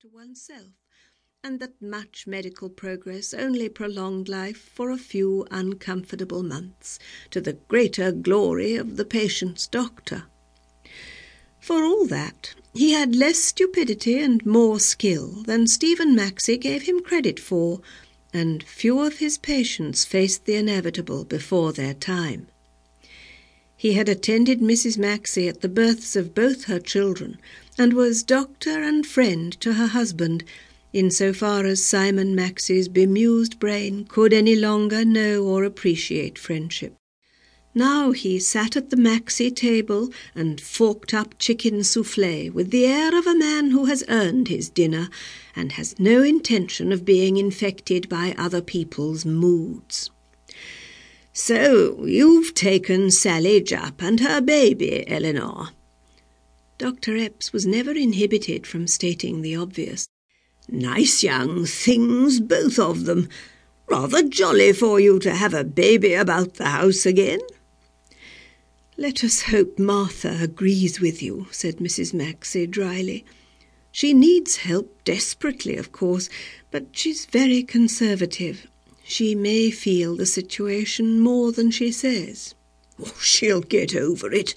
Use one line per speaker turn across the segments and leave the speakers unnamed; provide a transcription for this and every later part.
to oneself, and that much medical progress only prolonged life for a few uncomfortable months, to the greater glory of the patient's doctor. For all that, he had less stupidity and more skill than Stephen Maxey gave him credit for, and few of his patients faced the inevitable before their time. He had attended Mrs. Maxey at the births of both her children, and was doctor and friend to her husband, in so far as Simon Maxey's bemused brain could any longer know or appreciate friendship. Now he sat at the Maxey table and forked up chicken souffle with the air of a man who has earned his dinner and has no intention of being infected by other people's moods.
So you've taken Sally Jupp and her baby, Eleanor.
Dr. Epps was never inhibited from stating the obvious.
Nice young things, both of them. Rather jolly for you to have a baby about the house again.
Let us hope Martha agrees with you, said Mrs. Maxey dryly. She needs help desperately, of course, but she's very conservative she may feel the situation more than she says.
Oh, she'll get over it.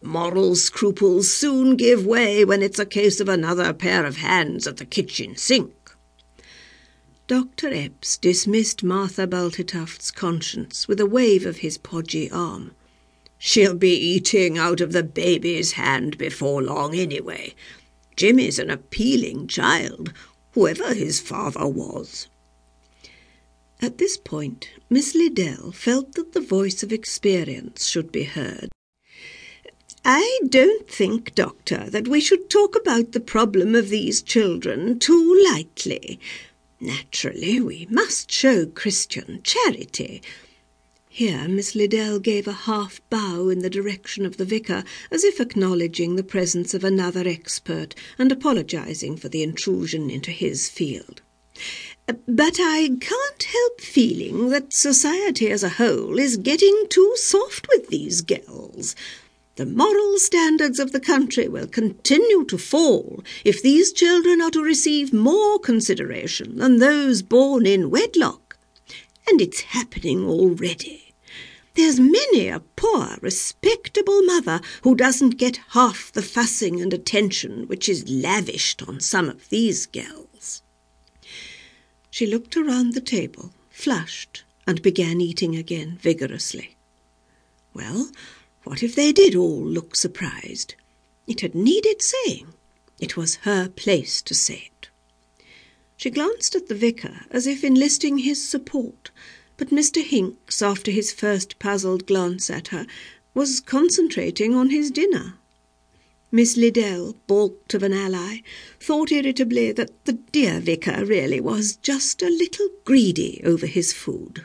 Moral scruples soon give way when it's a case of another pair of hands at the kitchen sink.
Dr. Epps dismissed Martha Bultitaft's conscience with a wave of his podgy arm.
She'll be eating out of the baby's hand before long anyway. Jimmy's an appealing child, whoever his father was.
At this point, Miss Liddell felt that the voice of experience should be heard.
I don't think, Doctor, that we should talk about the problem of these children too lightly. Naturally, we must show Christian charity.
Here Miss Liddell gave a half bow in the direction of the vicar, as if acknowledging the presence of another expert and apologizing for the intrusion into his field.
But I can't help feeling that society as a whole is getting too soft with these girls. The moral standards of the country will continue to fall if these children are to receive more consideration than those born in wedlock. And it's happening already. There's many a poor, respectable mother who doesn't get half the fussing and attention which is lavished on some of these girls.
She looked around the table, flushed, and began eating again vigorously. Well, what if they did all look surprised? It had needed saying. It was her place to say it. She glanced at the vicar as if enlisting his support, but Mr. Hinks, after his first puzzled glance at her, was concentrating on his dinner. Miss Liddell, balked of an ally, thought irritably that the dear vicar really was just a little greedy over his food.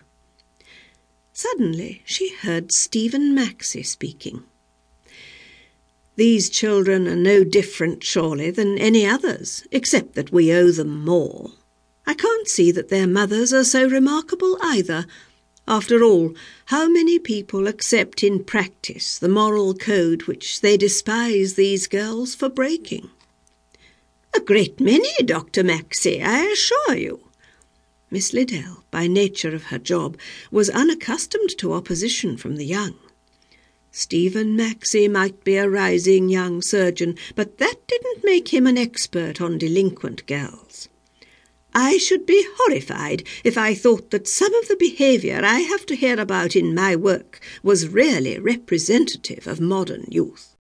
Suddenly she heard Stephen Maxey speaking. These children are no different, surely, than any others, except that we owe them more. I can't see that their mothers are so remarkable either, after all, how many people accept in practice the moral code which they despise these girls for breaking?
A great many, Dr. Maxey, I assure you.
Miss Liddell, by nature of her job, was unaccustomed to opposition from the young. Stephen Maxey might be a rising young surgeon, but that didn't make him an expert on delinquent girls.
I should be horrified if I thought that some of the behaviour I have to hear about in my work was really representative of modern youth.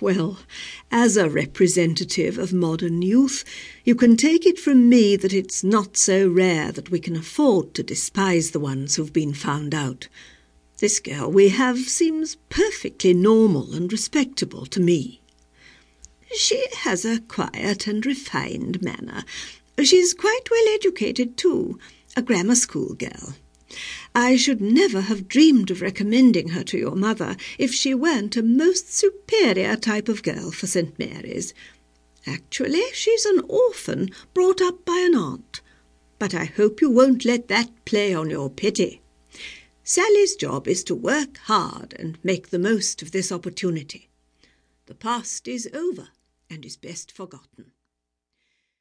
Well, as a representative of modern youth, you can take it from me that it's not so rare that we can afford to despise the ones who've been found out. This girl we have seems perfectly normal and respectable to me.
She has a quiet and refined manner, She's quite well educated, too, a grammar school girl. I should never have dreamed of recommending her to your mother if she weren't a most superior type of girl for St. Mary's. Actually, she's an orphan brought up by an aunt. But I hope you won't let that play on your pity. Sally's job is to work hard and make the most of this opportunity. The past is over and is best forgotten.